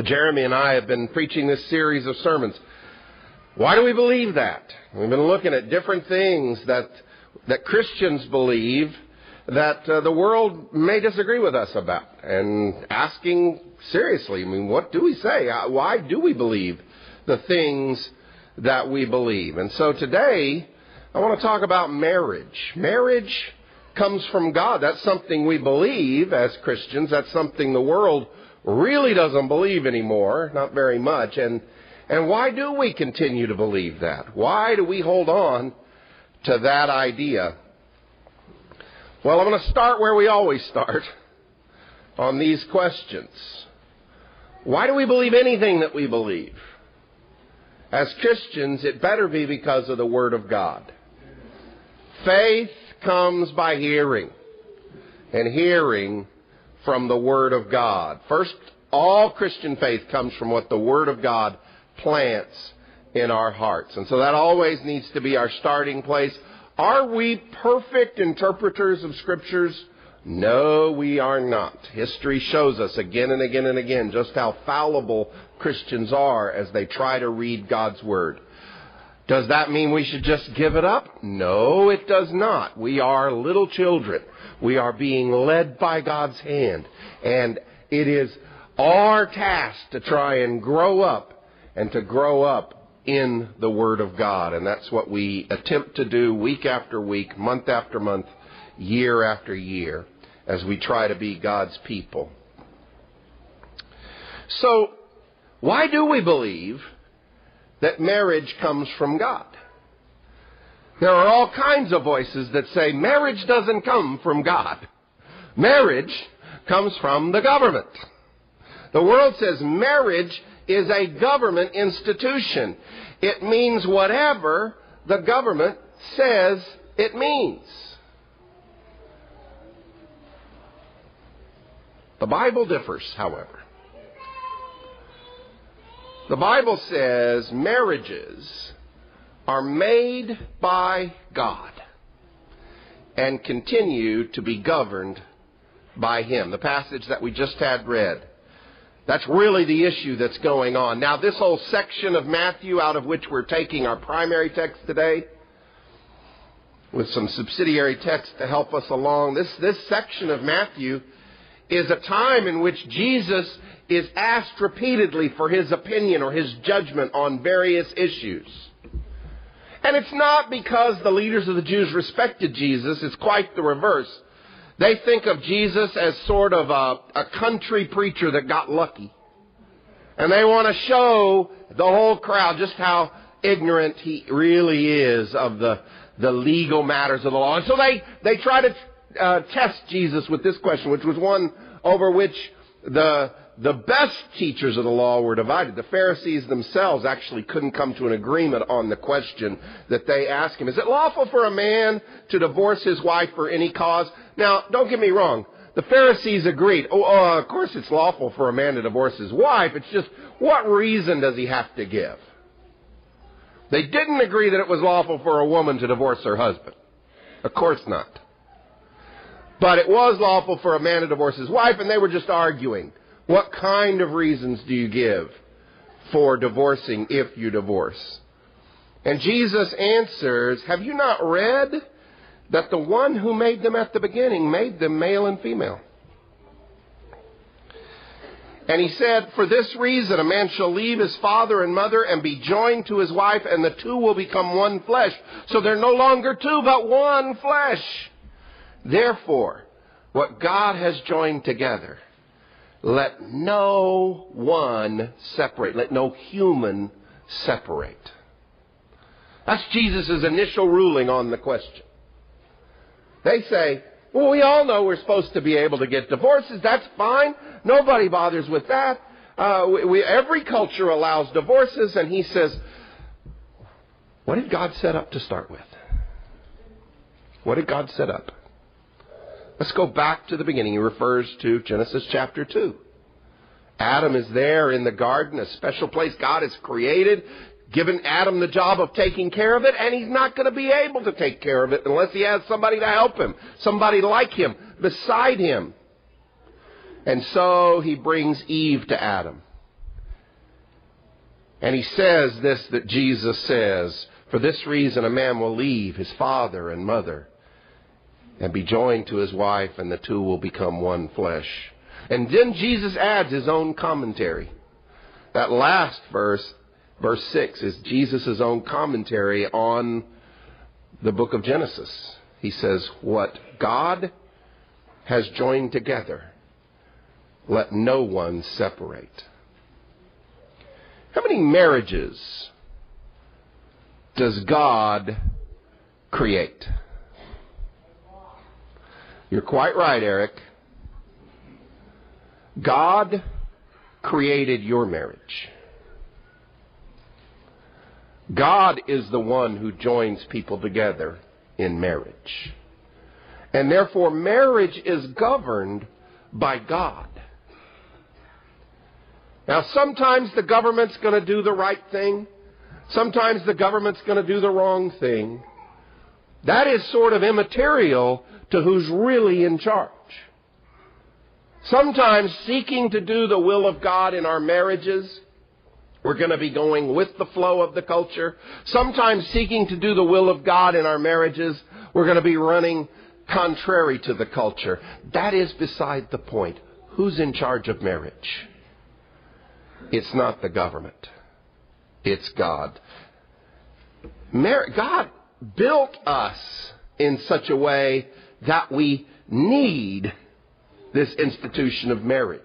Jeremy and I have been preaching this series of sermons. Why do we believe that? We've been looking at different things that that Christians believe that uh, the world may disagree with us about, and asking seriously, I mean, what do we say? Uh, why do we believe the things that we believe? And so today, I want to talk about marriage. Marriage comes from God. That's something we believe as Christians. That's something the world really doesn't believe anymore, not very much. And, and why do we continue to believe that? Why do we hold on to that idea? Well, I'm going to start where we always start on these questions. Why do we believe anything that we believe? As Christians, it better be because of the Word of God. Faith comes by hearing, and hearing from the Word of God. First, all Christian faith comes from what the Word of God plants in our hearts. And so that always needs to be our starting place. Are we perfect interpreters of Scriptures? No, we are not. History shows us again and again and again just how fallible Christians are as they try to read God's Word. Does that mean we should just give it up? No, it does not. We are little children. We are being led by God's hand. And it is our task to try and grow up and to grow up in the Word of God. And that's what we attempt to do week after week, month after month, year after year, as we try to be God's people. So, why do we believe that marriage comes from God. There are all kinds of voices that say marriage doesn't come from God. Marriage comes from the government. The world says marriage is a government institution. It means whatever the government says it means. The Bible differs, however. The Bible says marriages are made by God and continue to be governed by Him. The passage that we just had read. That's really the issue that's going on. Now, this whole section of Matthew, out of which we're taking our primary text today, with some subsidiary texts to help us along, this, this section of Matthew is a time in which Jesus is asked repeatedly for his opinion or his judgment on various issues. And it's not because the leaders of the Jews respected Jesus, it's quite the reverse. They think of Jesus as sort of a, a country preacher that got lucky. And they want to show the whole crowd just how ignorant he really is of the, the legal matters of the law. And so they, they try to uh, test Jesus with this question, which was one over which the the best teachers of the law were divided. The Pharisees themselves actually couldn't come to an agreement on the question that they asked him. Is it lawful for a man to divorce his wife for any cause? Now, don't get me wrong. The Pharisees agreed. Oh, uh, of course it's lawful for a man to divorce his wife. It's just, what reason does he have to give? They didn't agree that it was lawful for a woman to divorce her husband. Of course not. But it was lawful for a man to divorce his wife, and they were just arguing. What kind of reasons do you give for divorcing if you divorce? And Jesus answers, Have you not read that the one who made them at the beginning made them male and female? And he said, For this reason, a man shall leave his father and mother and be joined to his wife, and the two will become one flesh. So they're no longer two, but one flesh. Therefore, what God has joined together, let no one separate. Let no human separate. That's Jesus' initial ruling on the question. They say, well, we all know we're supposed to be able to get divorces. That's fine. Nobody bothers with that. Uh, we, we, every culture allows divorces, and he says, what did God set up to start with? What did God set up? Let's go back to the beginning. He refers to Genesis chapter 2. Adam is there in the garden, a special place God has created, given Adam the job of taking care of it, and he's not going to be able to take care of it unless he has somebody to help him, somebody like him, beside him. And so he brings Eve to Adam. And he says this that Jesus says, For this reason a man will leave his father and mother and be joined to his wife, and the two will become one flesh. And then Jesus adds his own commentary. That last verse, verse 6, is Jesus' own commentary on the book of Genesis. He says, What God has joined together, let no one separate. How many marriages does God create? You're quite right, Eric. God created your marriage. God is the one who joins people together in marriage. And therefore, marriage is governed by God. Now, sometimes the government's going to do the right thing. Sometimes the government's going to do the wrong thing. That is sort of immaterial to who's really in charge. Sometimes seeking to do the will of God in our marriages, we're going to be going with the flow of the culture. Sometimes seeking to do the will of God in our marriages, we're going to be running contrary to the culture. That is beside the point. Who's in charge of marriage? It's not the government. It's God. God built us in such a way that we need this institution of marriage.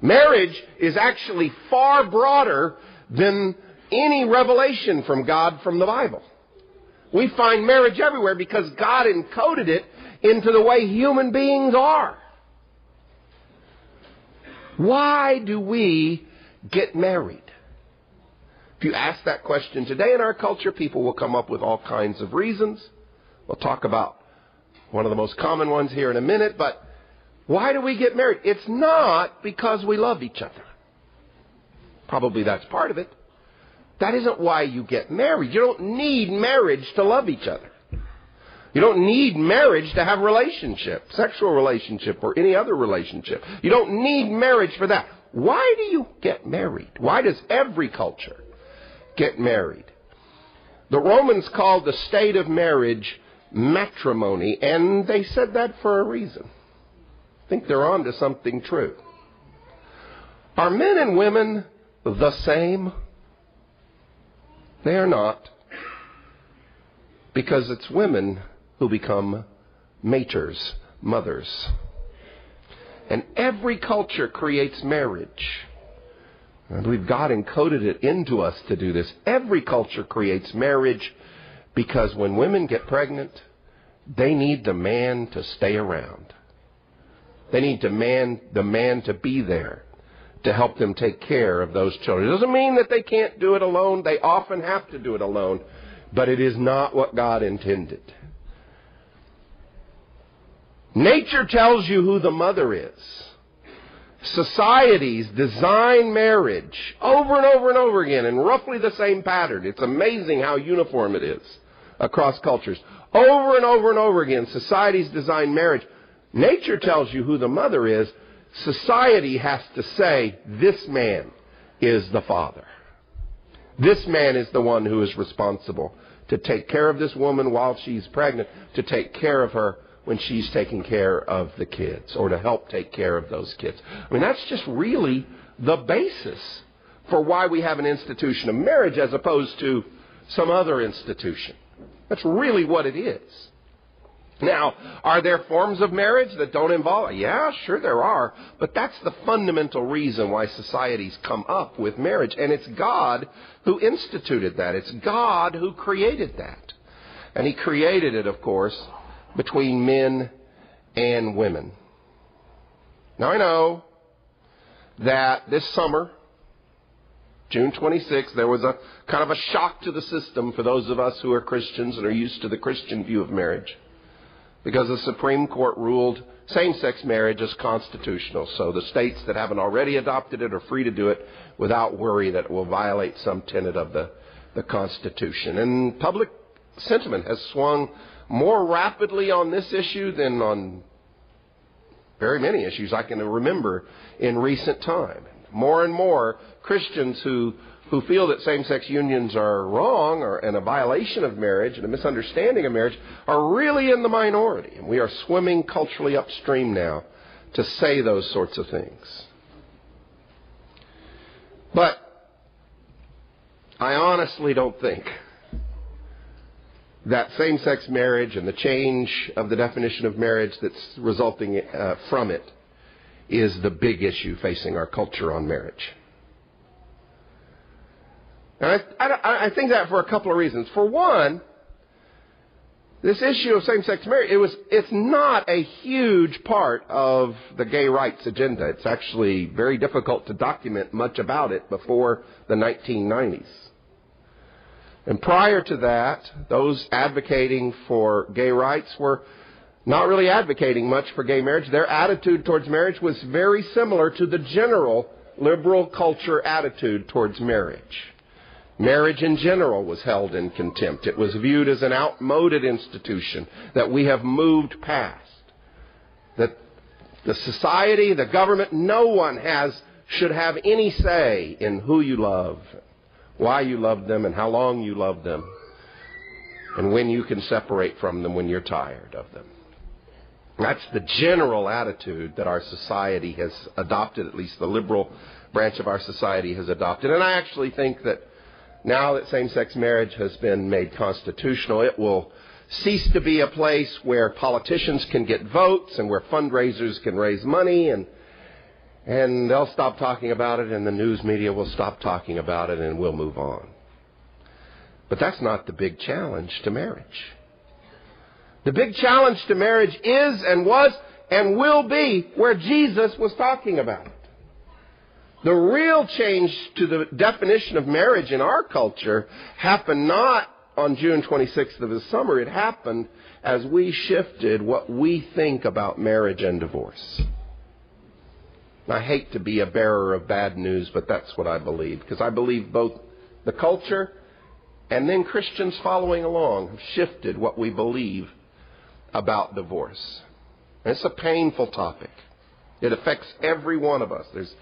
Marriage is actually far broader than any revelation from God from the Bible. We find marriage everywhere because God encoded it into the way human beings are. Why do we get married? If you ask that question today in our culture, people will come up with all kinds of reasons. We'll talk about one of the most common ones here in a minute, but why do we get married? It's not because we love each other. Probably that's part of it. That isn't why you get married. You don't need marriage to love each other. You don't need marriage to have relationship, sexual relationship or any other relationship. You don't need marriage for that. Why do you get married? Why does every culture get married? The Romans called the state of marriage matrimony, and they said that for a reason. I think they're on to something true. Are men and women the same? They are not. Because it's women who become maters, mothers. And every culture creates marriage. I believe God encoded it into us to do this. Every culture creates marriage because when women get pregnant, they need the man to stay around. They need the man, the man to be there to help them take care of those children. It doesn't mean that they can't do it alone. They often have to do it alone. But it is not what God intended. Nature tells you who the mother is. Societies design marriage over and over and over again in roughly the same pattern. It's amazing how uniform it is across cultures. Over and over and over again, societies design marriage. Nature tells you who the mother is. Society has to say, this man is the father. This man is the one who is responsible to take care of this woman while she's pregnant, to take care of her when she's taking care of the kids, or to help take care of those kids. I mean, that's just really the basis for why we have an institution of marriage as opposed to some other institution. That's really what it is. Now, are there forms of marriage that don't involve? Yeah, sure there are. But that's the fundamental reason why societies come up with marriage. And it's God who instituted that. It's God who created that. And He created it, of course, between men and women. Now I know that this summer, June 26th, there was a kind of a shock to the system for those of us who are Christians and are used to the Christian view of marriage because the Supreme Court ruled same sex marriage is constitutional. So the states that haven't already adopted it are free to do it without worry that it will violate some tenet of the, the Constitution. And public sentiment has swung more rapidly on this issue than on very many issues I can remember in recent time. more and more Christians who who feel that same-sex unions are wrong or and a violation of marriage and a misunderstanding of marriage are really in the minority. And we are swimming culturally upstream now to say those sorts of things. But I honestly don't think that same sex marriage and the change of the definition of marriage that's resulting uh, from it is the big issue facing our culture on marriage. And I, I, I think that for a couple of reasons. For one, this issue of same-sex marriage, it was, it's not a huge part of the gay rights agenda. It's actually very difficult to document much about it before the 1990s. And prior to that, those advocating for gay rights were not really advocating much for gay marriage. Their attitude towards marriage was very similar to the general liberal culture attitude towards marriage. Marriage in general was held in contempt. It was viewed as an outmoded institution that we have moved past. That the society, the government, no one has, should have any say in who you love, why you love them, and how long you love them, and when you can separate from them when you're tired of them. That's the general attitude that our society has adopted, at least the liberal branch of our society has adopted. And I actually think that now that same sex marriage has been made constitutional, it will cease to be a place where politicians can get votes and where fundraisers can raise money and and they'll stop talking about it and the news media will stop talking about it and we'll move on. But that's not the big challenge to marriage. The big challenge to marriage is and was and will be where Jesus was talking about. The real change to the definition of marriage in our culture happened not on June 26th of this summer. It happened as we shifted what we think about marriage and divorce. I hate to be a bearer of bad news, but that's what I believe. Because I believe both the culture and then Christians following along have shifted what we believe about divorce. And it's a painful topic. It affects every one of us. There's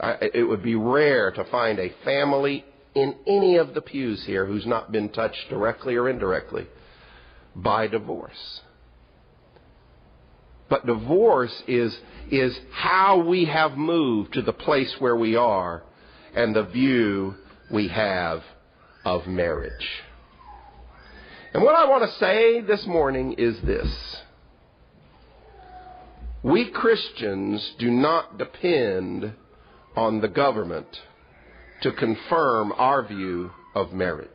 it would be rare to find a family in any of the pews here who's not been touched directly or indirectly by divorce. But divorce is, is how we have moved to the place where we are and the view we have of marriage. And what I want to say this morning is this. We Christians do not depend on the government to confirm our view of marriage.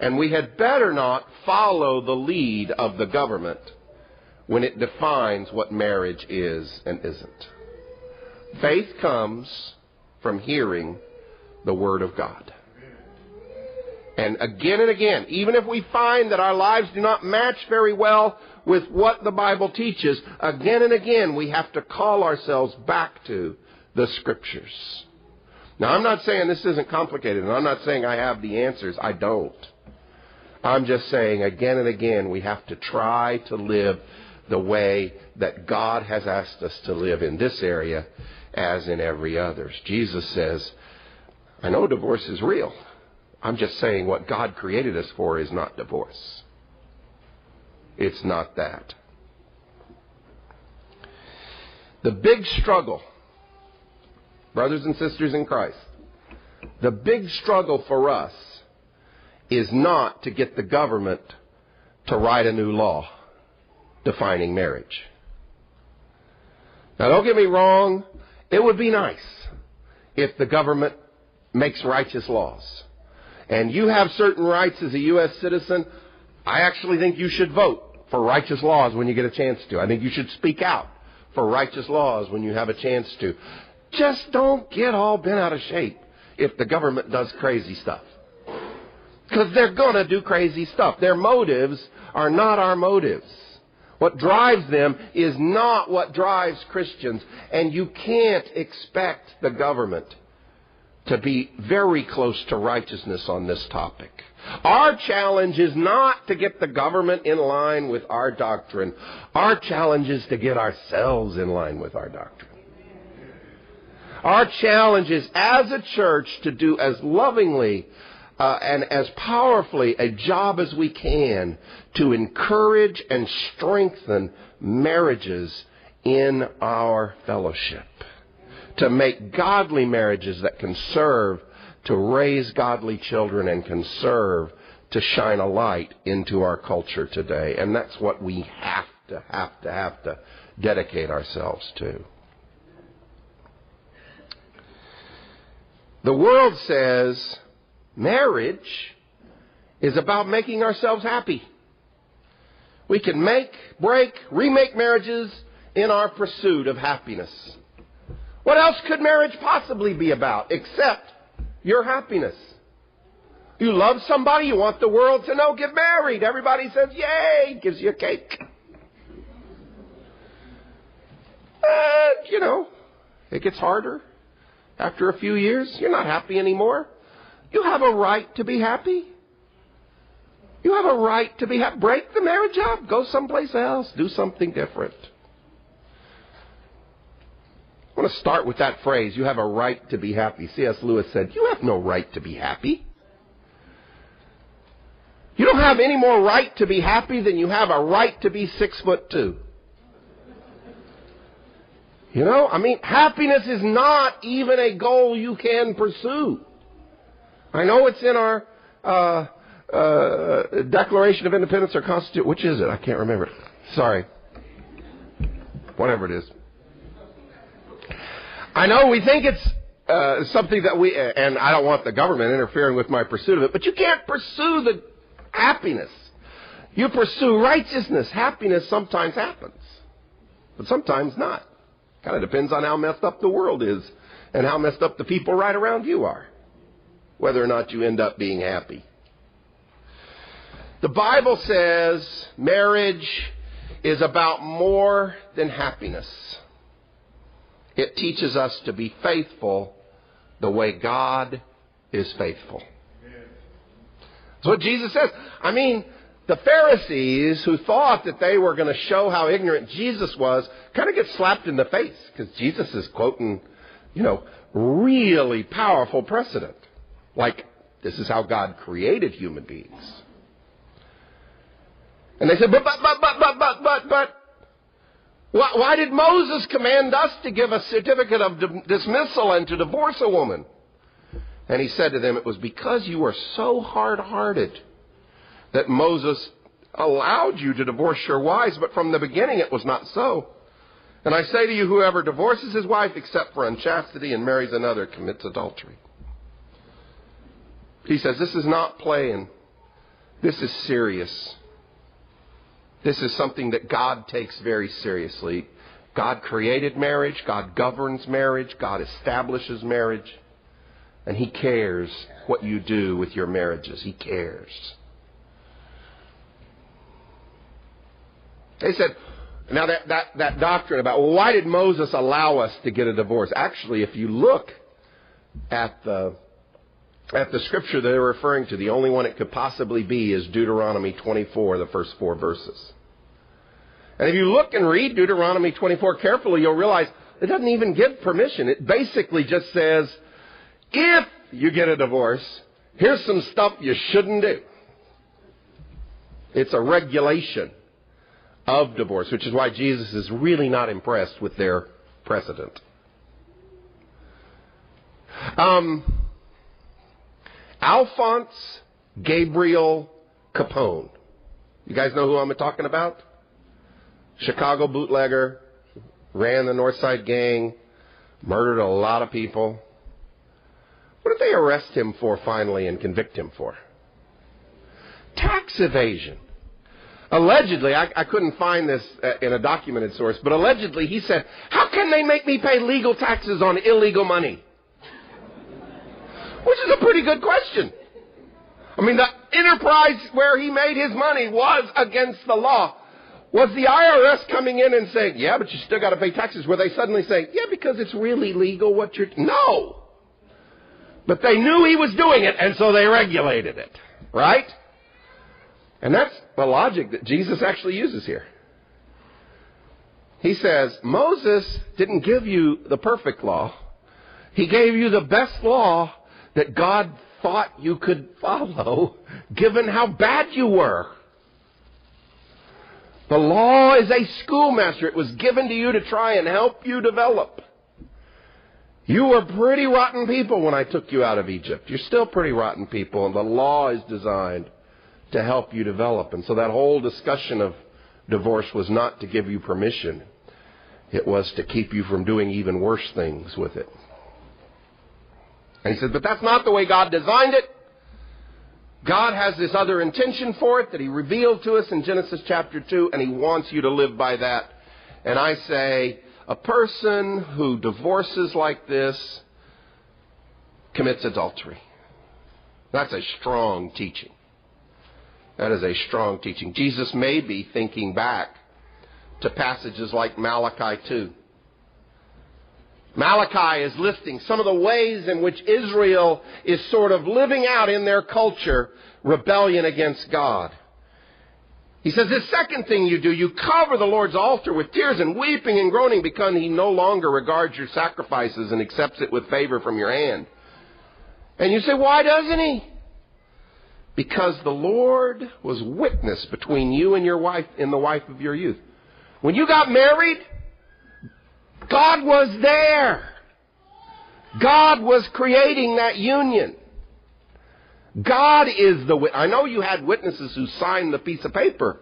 And we had better not follow the lead of the government when it defines what marriage is and isn't. Faith comes from hearing the Word of God. And again and again, even if we find that our lives do not match very well with what the Bible teaches, again and again we have to call ourselves back to the Scriptures. Now, I'm not saying this isn't complicated, and I'm not saying I have the answers. I don't. I'm just saying again and again we have to try to live the way that God has asked us to live in this area as in every others. Jesus says, I know divorce is real. I'm just saying what God created us for is not divorce. It's not that. The big struggle brothers and sisters in Christ, the big struggle for us is not to get the government to write a new law defining marriage. Now, don't get me wrong, it would be nice if the government makes righteous laws. And you have certain rights as a U.S. citizen. I actually think you should vote for righteous laws when you get a chance to. I think you should speak out for righteous laws when you have a chance to. Just don't get all bent out of shape if the government does crazy stuff. Because they're going to do crazy stuff. Their motives are not our motives. What drives them is not what drives Christians. And you can't expect the government to be very close to righteousness on this topic. Our challenge is not to get the government in line with our doctrine. Our challenge is to get ourselves in line with our doctrine. Our challenge is as a church to do as lovingly uh, and as powerfully a job as we can to encourage and strengthen marriages in our fellowship. To make godly marriages that can serve to raise godly children and can serve to shine a light into our culture today. And that's what we have to, have to, have to dedicate ourselves to. The world says marriage is about making ourselves happy. We can make, break, remake marriages in our pursuit of happiness. What else could marriage possibly be about except your happiness? You love somebody, you want the world to know, get married. Everybody says, yay, gives you a cake. Uh, you know, it gets harder. After a few years, you're not happy anymore. You have a right to be happy. You have a right to be happy. Break the marriage up. Go someplace else. Do something different. I want to start with that phrase, you have a right to be happy. C.S. Lewis said, You have no right to be happy. You don't have any more right to be happy than you have a right to be six foot two. You know, I mean, happiness is not even a goal you can pursue. I know it's in our uh, uh, Declaration of Independence or Constitution. Which is it? I can't remember. Sorry. Whatever it is. I know we think it's uh, something that we, and I don't want the government interfering with my pursuit of it, but you can't pursue the happiness. You pursue righteousness. Happiness sometimes happens, but sometimes not. Kind of depends on how messed up the world is and how messed up the people right around you are, whether or not you end up being happy. The Bible says marriage is about more than happiness. It teaches us to be faithful the way God is faithful. That's what Jesus says. I mean, the Pharisees who thought that they were going to show how ignorant Jesus was kind of get slapped in the face because Jesus is quoting, you know, really powerful precedent. Like, this is how God created human beings. And they said, but, but, but, but, but, but, but, but, why, why did Moses command us to give a certificate of dismissal and to divorce a woman? And he said to them, It was because you were so hard hearted that Moses allowed you to divorce your wives, but from the beginning it was not so. And I say to you, whoever divorces his wife except for unchastity and marries another commits adultery. He says, This is not playing. This is serious. This is something that God takes very seriously. God created marriage, God governs marriage, God establishes marriage, and He cares what you do with your marriages. He cares. They said, now that, that, that doctrine about well, why did Moses allow us to get a divorce? Actually, if you look at the at the scripture they're referring to, the only one it could possibly be is Deuteronomy 24, the first four verses. And if you look and read Deuteronomy 24 carefully, you'll realize it doesn't even give permission. It basically just says, if you get a divorce, here's some stuff you shouldn't do. It's a regulation of divorce, which is why Jesus is really not impressed with their precedent. Um, Alphonse Gabriel Capone. You guys know who I'm talking about? Chicago bootlegger, ran the Northside gang, murdered a lot of people. What did they arrest him for finally and convict him for? Tax evasion. Allegedly, I, I couldn't find this uh, in a documented source, but allegedly he said, How can they make me pay legal taxes on illegal money? Which is a pretty good question. I mean, the enterprise where he made his money was against the law. Was the IRS coming in and saying, yeah, but you still got to pay taxes? Were they suddenly saying, yeah, because it's really legal what you're... No! But they knew he was doing it, and so they regulated it. Right? And that's the logic that Jesus actually uses here. He says, Moses didn't give you the perfect law. He gave you the best law that God thought you could follow, given how bad you were. The law is a schoolmaster. It was given to you to try and help you develop. You were pretty rotten people when I took you out of Egypt. You're still pretty rotten people, and the law is designed to help you develop. And so that whole discussion of divorce was not to give you permission. It was to keep you from doing even worse things with it. And he said, but that's not the way God designed it. God has this other intention for it that he revealed to us in Genesis chapter 2, and he wants you to live by that. And I say, a person who divorces like this commits adultery. That's a strong teaching. That is a strong teaching. Jesus may be thinking back to passages like Malachi 2. Malachi is listing some of the ways in which Israel is sort of living out in their culture rebellion against God. He says, this second thing you do, you cover the Lord's altar with tears and weeping and groaning because he no longer regards your sacrifices and accepts it with favor from your hand. And you say, why doesn't he? Because the Lord was witness between you and your wife and the wife of your youth. When you got married, God was there. God was creating that union. God is the witness. I know you had witnesses who signed the piece of paper,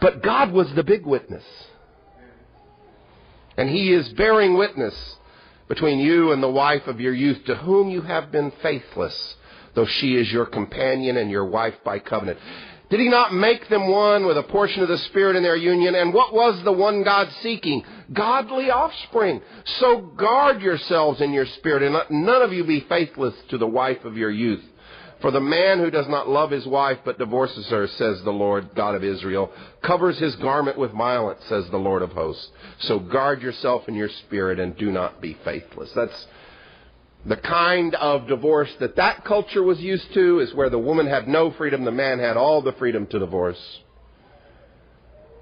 but God was the big witness. And He is bearing witness between you and the wife of your youth to whom you have been faithless, though she is your companion and your wife by covenant. Did he not make them one with a portion of the Spirit in their union? And what was the one God seeking? Godly offspring. So guard yourselves in your spirit, and let none of you be faithless to the wife of your youth. For the man who does not love his wife but divorces her, says the Lord God of Israel, covers his garment with violence, says the Lord of hosts. So guard yourself in your spirit and do not be faithless. That's the kind of divorce that that culture was used to is where the woman had no freedom, the man had all the freedom to divorce.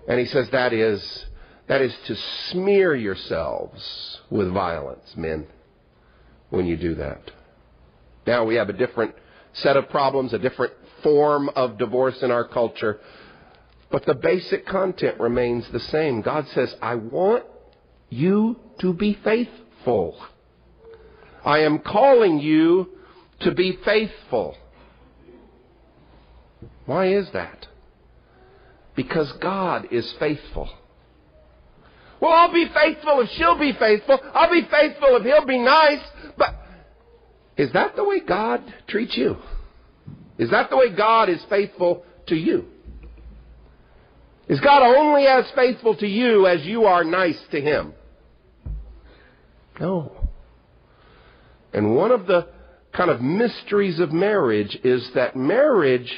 And he says that is, that is to smear yourselves with violence, men, when you do that. Now we have a different set of problems, a different form of divorce in our culture, but the basic content remains the same. God says, I want you to be faithful. I am calling you to be faithful. Why is that? Because God is faithful. Well, I'll be faithful if she'll be faithful. I'll be faithful if he'll be nice. But is that the way God treats you? Is that the way God is faithful to you? Is God only as faithful to you as you are nice to him? No. And one of the kind of mysteries of marriage is that marriage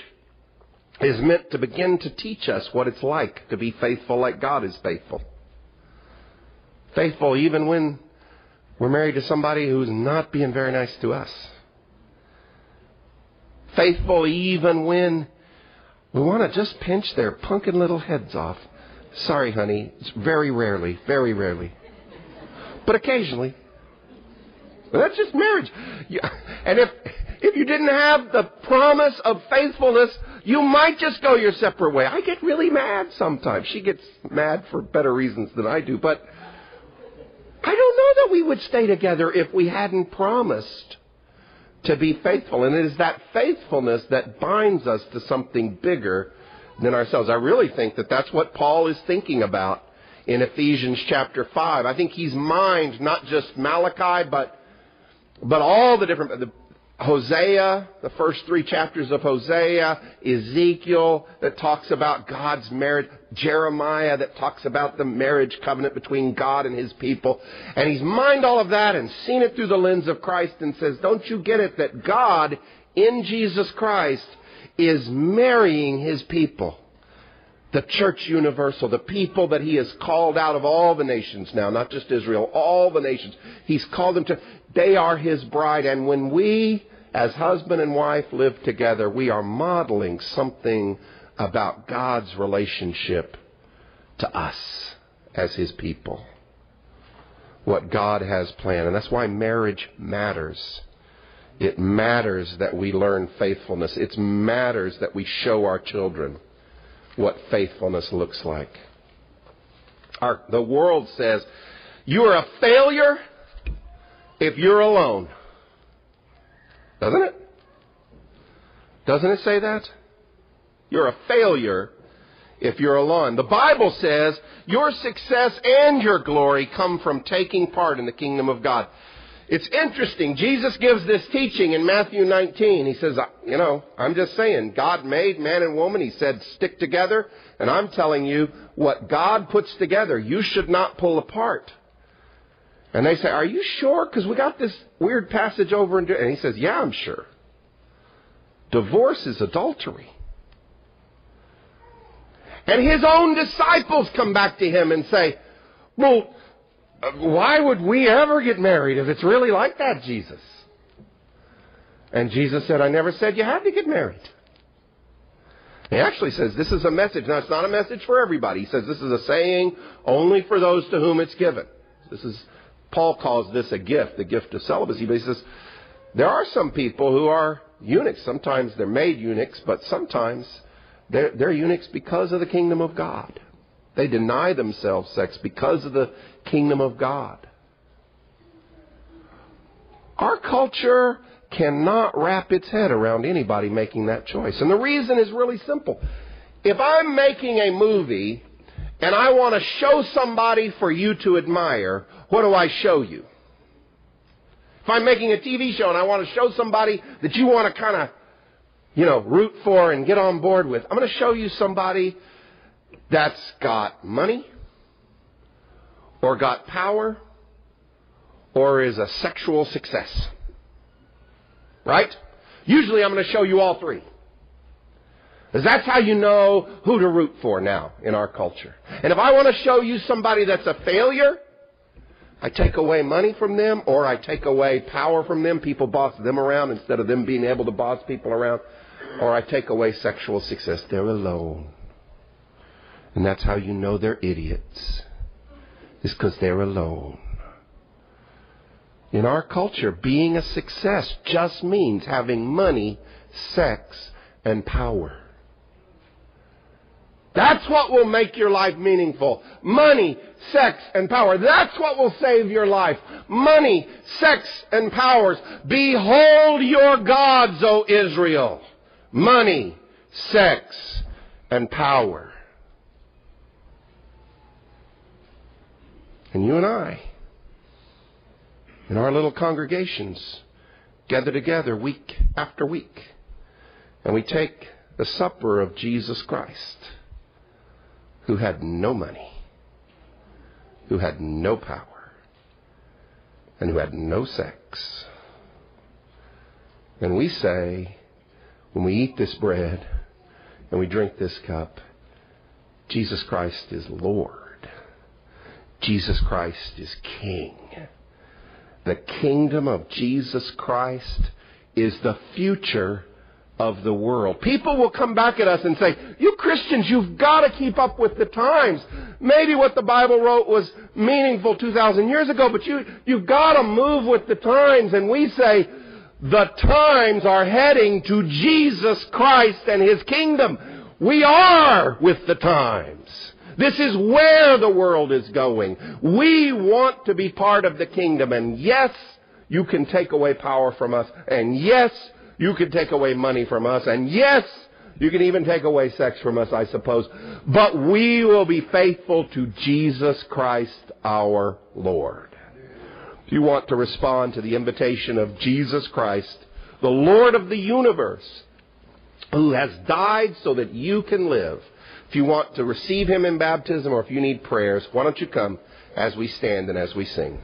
is meant to begin to teach us what it's like to be faithful like God is faithful. Faithful even when we're married to somebody who's not being very nice to us. Faithful even when we want to just pinch their punkin little heads off. Sorry, honey. It's very rarely, very rarely. But occasionally. That's just marriage. And if, if you didn't have the promise of faithfulness, you might just go your separate way. I get really mad sometimes. She gets mad for better reasons than I do, but I don't know that we would stay together if we hadn't promised to be faithful. And it is that faithfulness that binds us to something bigger than ourselves. I really think that that's what Paul is thinking about in Ephesians chapter 5. I think he's mined not just Malachi, but but all the different, the, Hosea, the first three chapters of Hosea, Ezekiel that talks about God's marriage, Jeremiah that talks about the marriage covenant between God and his people. And he's mined all of that and seen it through the lens of Christ and says, don't you get it that God in Jesus Christ is marrying his people? the church universal, the people that he has called out of all the nations now, not just Israel, all the nations. He's called them to, they are his bride. And when we, as husband and wife, live together, we are modeling something about God's relationship to us as his people. what God has planned. And that's why marriage matters. It matters that we learn faithfulness. It matters that we show our children what faithfulness looks like. Our, the world says, you are a failure if you're alone. Doesn't it? Doesn't it say that? You're a failure if you're alone. The Bible says your success and your glory come from taking part in the kingdom of God. It's interesting. Jesus gives this teaching in Matthew 19. He says, you know, I'm just saying, God made man and woman. He said, stick together. And I'm telling you, what God puts together, you should not pull apart. And they say, are you sure? Because we got this weird passage over and, and he says, yeah, I'm sure. Divorce is adultery. And his own disciples come back to him and say, well, why would we ever get married if it's really like that, Jesus? And Jesus said, I never said you had to get married. He actually says this is a message. Now, it's not a message for everybody. He says this is a saying only for those to whom it's given. This is, Paul calls this a gift, the gift of celibacy. But he says, there are some people who are eunuchs. Sometimes they're made eunuchs, but sometimes they're, they're eunuchs because of the kingdom of God. They deny themselves sex because of the kingdom of God. Our culture cannot wrap its head around anybody making that choice. And the reason is really simple. If I'm making a movie and I want to show somebody for you to admire, what do I show you? If I'm making a TV show and I want to show somebody that you want to kind of, you know, root for and get on board with, I'm going to show you somebody that's got money, or got power, or is a sexual success. Right? Usually I'm going to show you all three. Because that's how you know who to root for now in our culture. And if I want to show you somebody that's a failure, I take away money from them or I take away power from them. People boss them around instead of them being able to boss people around. Or I take away sexual success. They're alone. And that's how you know they're idiots. Is because they're alone. In our culture, being a success just means having money, sex, and power. That's what will make your life meaningful. Money, sex, and power. That's what will save your life. Money, sex, and powers. Behold your gods, O Israel. Money, sex, and power. And you and I, in our little congregations, gather together week after week, and we take the supper of Jesus Christ, who had no money, who had no power, and who had no sex. And we say, when we eat this bread and we drink this cup, Jesus Christ is Lord. Jesus Christ is King. The kingdom of Jesus Christ is the future of the world. People will come back at us and say, you Christians, you've got to keep up with the times. Maybe what the Bible wrote was meaningful 2,000 years ago, but you, you've got to move with the times. And we say, the times are heading to Jesus Christ and His kingdom. We are with the times. This is where the world is going. We want to be part of the kingdom. And yes, you can take away power from us. And yes, you can take away money from us. And yes, you can even take away sex from us, I suppose. But we will be faithful to Jesus Christ our Lord. If you want to respond to the invitation of Jesus Christ, the Lord of the universe, who has died so that you can live, if you want to receive Him in baptism or if you need prayers, why don't you come as we stand and as we sing?